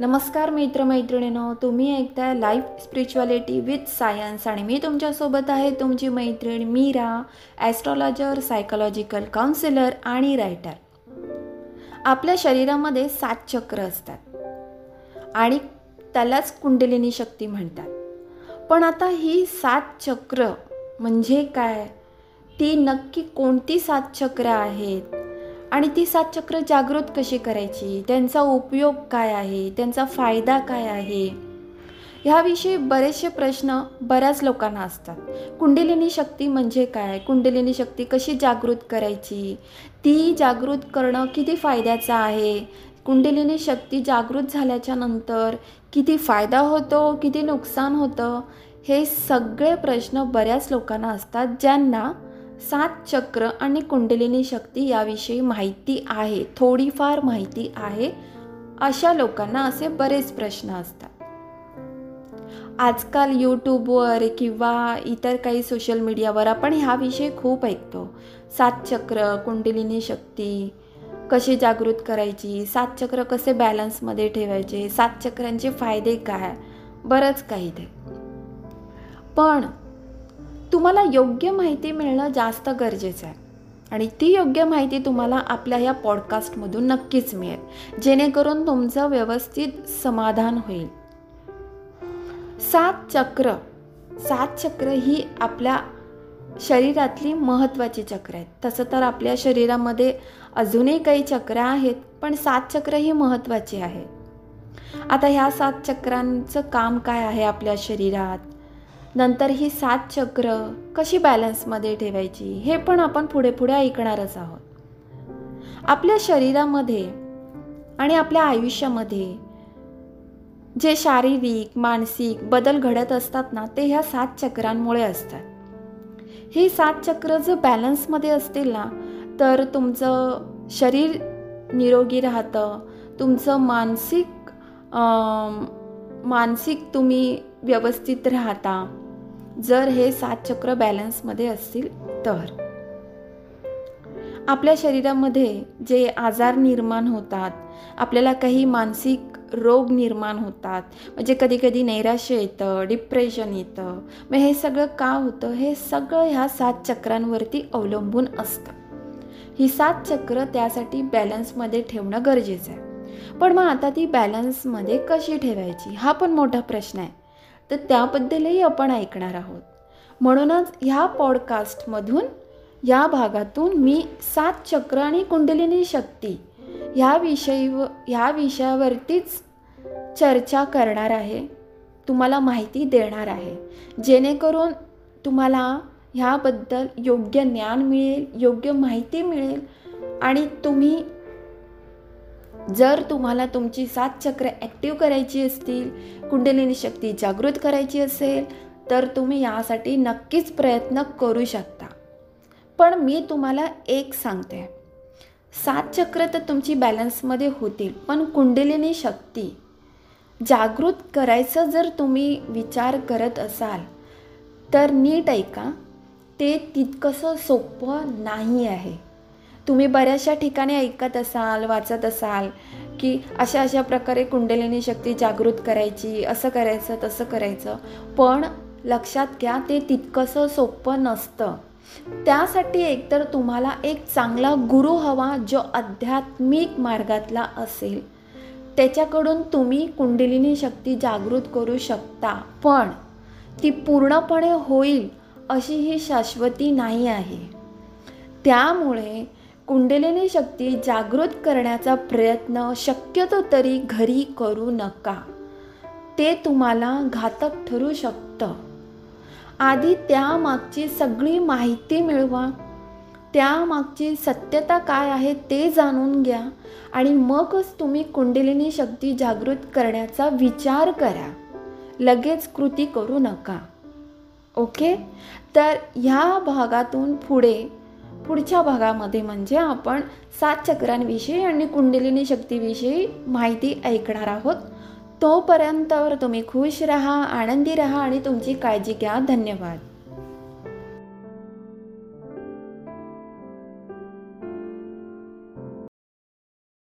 नमस्कार मित्रमैत्रिणीनो तुम्ही ऐकताय लाईफ स्पिरिच्युअलिटी विथ सायन्स आणि मी तुमच्यासोबत आहे तुमची मैत्रीण मीरा ॲस्ट्रॉलॉजर सायकोलॉजिकल काउन्सिलर आणि रायटर आपल्या शरीरामध्ये सात चक्र असतात आणि त्यालाच कुंडलिनी शक्ती म्हणतात. पण आता ही सात चक्र म्हणजे काय? ती नक्की कोणती सात चक्र आहेत? आणि ती सात चक्र जागृत कशी करायची? त्यांचा उपयोग काय आहे? त्यांचा फायदा काय आहे? ह्याविषयी बरेचसे प्रश्न बऱ्याच लोकांना असतात. कुंडलिनी शक्ती म्हणजे काय? कुंडलिनी शक्ती कशी जागृत करायची? ती जागृत करणं किती फायद्याचं आहे? कुंडलिनी शक्ती जागृत झाल्याच्यानंतर किती फायदा होतो? किती नुकसान होतं? हे सगळे प्रश्न बऱ्याच लोकांना असतात ज्यांना सात चक्र आणि कुंडलिनी शक्ती याविषयी माहिती आहे थोडीफार माहिती आहे. अशा लोकांना असे बरेच प्रश्न असतात. आजकाल यूट्यूबवर किंवा इतर काही सोशल मीडियावर आपण ह्याविषयी खूप ऐकतो. सात चक्र कुंडलिनी शक्ती कशी जागृत करायची सात चक्र कसे बॅलन्समध्ये ठेवायचे सात चक्रांचे फायदे काय बरंच काही ते. पण तुम्हाला योग्य माहिती मिळणं जास्त गरजेचं आहे. आणि ती योग्य माहिती तुम्हाला आपल्या या पॉडकास्टमधून नक्कीच मिळेल. जेणेकरून तुमचं व्यवस्थित समाधान होईल. सात चक्र. सात चक्र ही आपल्या शरीरातली महत्त्वाची चक्र आहेत. तसं तर आपल्या शरीरामध्ये अजूनही काही चक्र आहेत पण सात चक्र ही महत्त्वाची आहेत. आता ह्या सात चक्रांचं काम काय आहे आपल्या शरीरात? नंतर ही सात चक्र कशी बॅलन्समध्ये ठेवायची हे पण आपण पुढे पुढे ऐकणारच आहोत. आपल्या शरीरामध्ये आणि आपल्या आयुष्यामध्ये जे शारीरिक मानसिक बदल घडत असतात ना ते ह्या सात चक्रांमुळे असतात. ही सात चक्र जर बॅलन्समध्ये असतील ना तर तुमचं शरीर निरोगी राहतं तुमचं मानसिक मानसिक तुम्ही व्यवस्थित राहता. जर हे सात चक्र बॅलन्समध्ये असतील तर. आपल्या शरीरामध्ये जे आजार निर्माण होतात आपल्याला काही मानसिक रोग निर्माण होतात. म्हणजे कधी कधी नैराश्य येतं डिप्रेशन येतं. मग हे सगळं का होतं? हे सगळं ह्या सात चक्रांवरती अवलंबून असतं. ही सात चक्र त्यासाठी बॅलन्समध्ये ठेवणं गरजेचं आहे. पण मग आता ती बॅलन्समध्ये कशी ठेवायची? हा पण मोठा प्रश्न आहे. तर त्याबद्दलही आपण ऐकणार आहोत. म्हणूनच ह्या पॉडकास्टमधून या भागातून मी सात चक्र आणि कुंडलिनी शक्ती ह्या विषयी ह्या विषयावरतीच चर्चा करणार आहे तुम्हाला माहिती देणार आहे. जेणेकरून तुम्हाला ह्याबद्दल योग्य ज्ञान मिळेल योग्य माहिती मिळेल आणि तुम्ही जर तुम्हाला तुमची सात चक्र ॲक्टिव्ह करायची असतील कुंडलिनी शक्ती जागृत करायची असेल तर तुम्ही यासाठी नक्कीच प्रयत्न करू शकता. पण मी तुम्हाला एक सांगते. सात चक्र तर तुमची बॅलन्समध्ये होतील पण कुंडलिनी शक्ती. जागृत करायचं जर तुम्ही विचार करत असाल तर नीट ऐका ते तितकंसं सोपं नाही आहे तुम्ही बऱ्याचशा ठिकाणी ऐकत असाल वाचत असाल की अशा अशा प्रकारे कुंडलिनी शक्ती जागृत करायची असं करायचं तसं करायचं. पण लक्षात घ्या ते तितकंसं सोपं नसतं. त्यासाठी एकतर तुम्हाला एक चांगला गुरु हवा जो आध्यात्मिक मार्गातला असेल. त्याच्याकडून तुम्ही कुंडलिनी शक्ती जागृत करू शकता. पण ती पूर्णपणे होईल अशी ही शाश्वती नाही आहे. त्यामुळे कुंडलिनी शक्ती जागृत करण्याचा प्रयत्न शक्यतो तरी घरी करू नका. ते तुम्हाला घातक ठरू शकतं. आधी त्यामागची सगळी माहिती मिळवा. त्यामागची सत्यता काय आहे ते जाणून घ्या आणि मगच तुम्ही कुंडलिनी शक्ती जागृत करण्याचा विचार करा. लगेच कृती करू नका. ओके? तर ह्या भागातून पुढे पुढच्या भागामध्ये म्हणजे आपण सात चक्रांविषयी आणि कुंडलिनी शक्तीविषयी माहिती ऐकणार आहोत. तोपर्यंतवर तुम्ही खुश रहा आनंदी रहा आणि तुमची काळजी घ्या. धन्यवाद.